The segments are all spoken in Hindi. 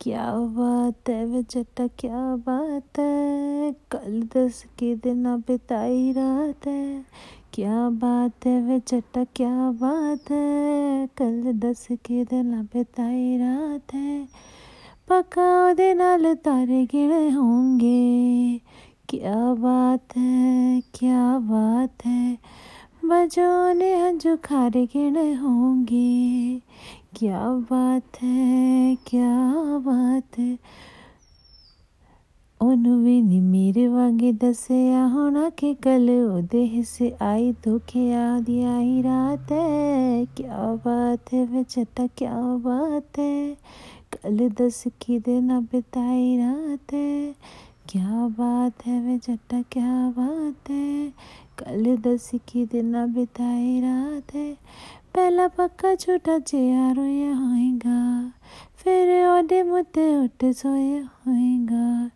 क्या बात है वे जट्टा क्या बात है? कल दस के दिन बिताई रात है। क्या बात है वे जट्टा क्या बात है? कल दस के दिन बिताई रात है। पका दे नाल तारे गिड़े होंगे। क्या बात है, क्या बात है? बजोने हंजू खारे गिने होंगे क्या बात है क्या बात है ਉਹਨੂੰ ਵੀ ਨੀ ਮੇਰੇ ਵਾਂਗੇ ਦੱਸਿਆ ਹੋਣਾ ਕਿ ਕੱਲ ਉਹਦੇ ਹਿੱਸੇ ਆਈ ਧੋਖੇ ਆਦੀ ਆਈ ਰਾਤ ਹੈ ਕਿਆ ਬਾਤ ਹੈ ਵੇ ਚੱਟਾ ਕਿਆ ਬਾਤ ਹੈ ਕੱਲ ਦਸ ਕਿਦੇ ਨਾ ਬਿਤਾਈ ਰਾਤ ਹੈ क्या बात है वे जट्टा, क्या बात है? कल दस की दिन बिताई रात है। पहला पक्का छोटा जिया रोया होएगा। फिर ओडे मुते उठ सोया होएगा।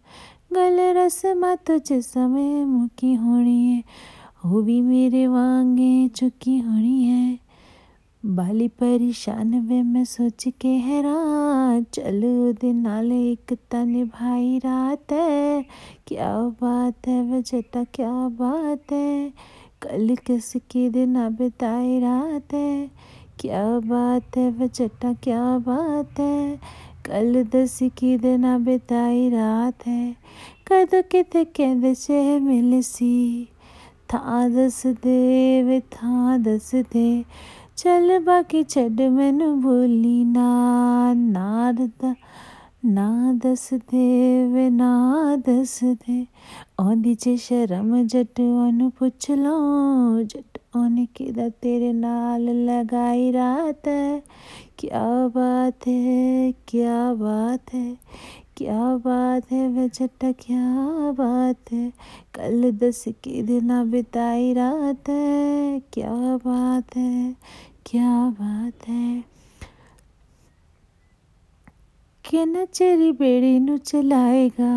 गले रस्मा तुझ समय मुकी होनी है। वो भी मेरे वांगे चुकी होनी है। बाली परेशान वे मैं सोच के हैरान चलो ਉਹਦੇ ਨਾਲ ਇੱਕ ਤਾਂ ਨਿਭਾਈ ਰਾਤ ਹੈ क्या बात है वे जटा क्या बात है कल किसके दिन बिताई रात है क्या बात है वे जटा क्या बात है कल दस की दिन बिताई रात है कद किते कहंदे से मिल सी ਥਾਂ ਦੱਸ ਦੇ ਵੇ ਥਾਂ ਦੱਸ चल बाकी छड़ मैनू भूली ना नारदा ना दस दे वे ना दस दे ओंदी च शर्म जट ओनू पुछ लो, जट ओने किदा तेरे नाल लगाई रात है? क्या बात है, क्या बात है? क्या बात है वे जट्टा क्या बात है कल दस के दिन बिताई रात है क्या बात है क्या बात है ਕਿੰਨਾ ਚਿਰ ਬੇੜੀ ਨੂੰ ਚਲਾਏਗਾ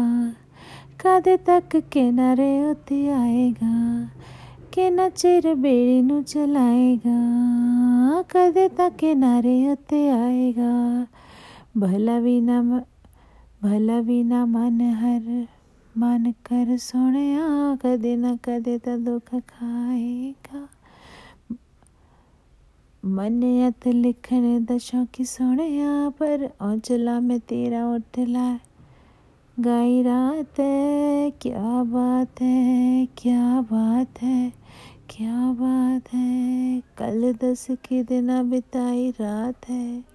ਕਦੇ ਤੱਕ ਕਿਨਾਰੇ ਉੱਤੇ ਆਏਗਾ ਕਿੰਨਾ ਚਿਰ ਬੇੜੀ ਨੂੰ ਚਲਾਏਗਾ ਕਦੇ ਤੱਕ ਕਿਨਾਰੇ ਉੱਤੇ ਆਏਗਾ ਭਲਾ ਵੀ ਨਾ भला बिना मन हर मन कर सोनिया कदे ना कदे तो दुख खाएगा। मन यत लिखने दा शौकी सुने पर औचला में तेरा उठला। गाई रात है, क्या बात है, क्या बात है, क्या बात है। कल दस के दिन बिताई रात है।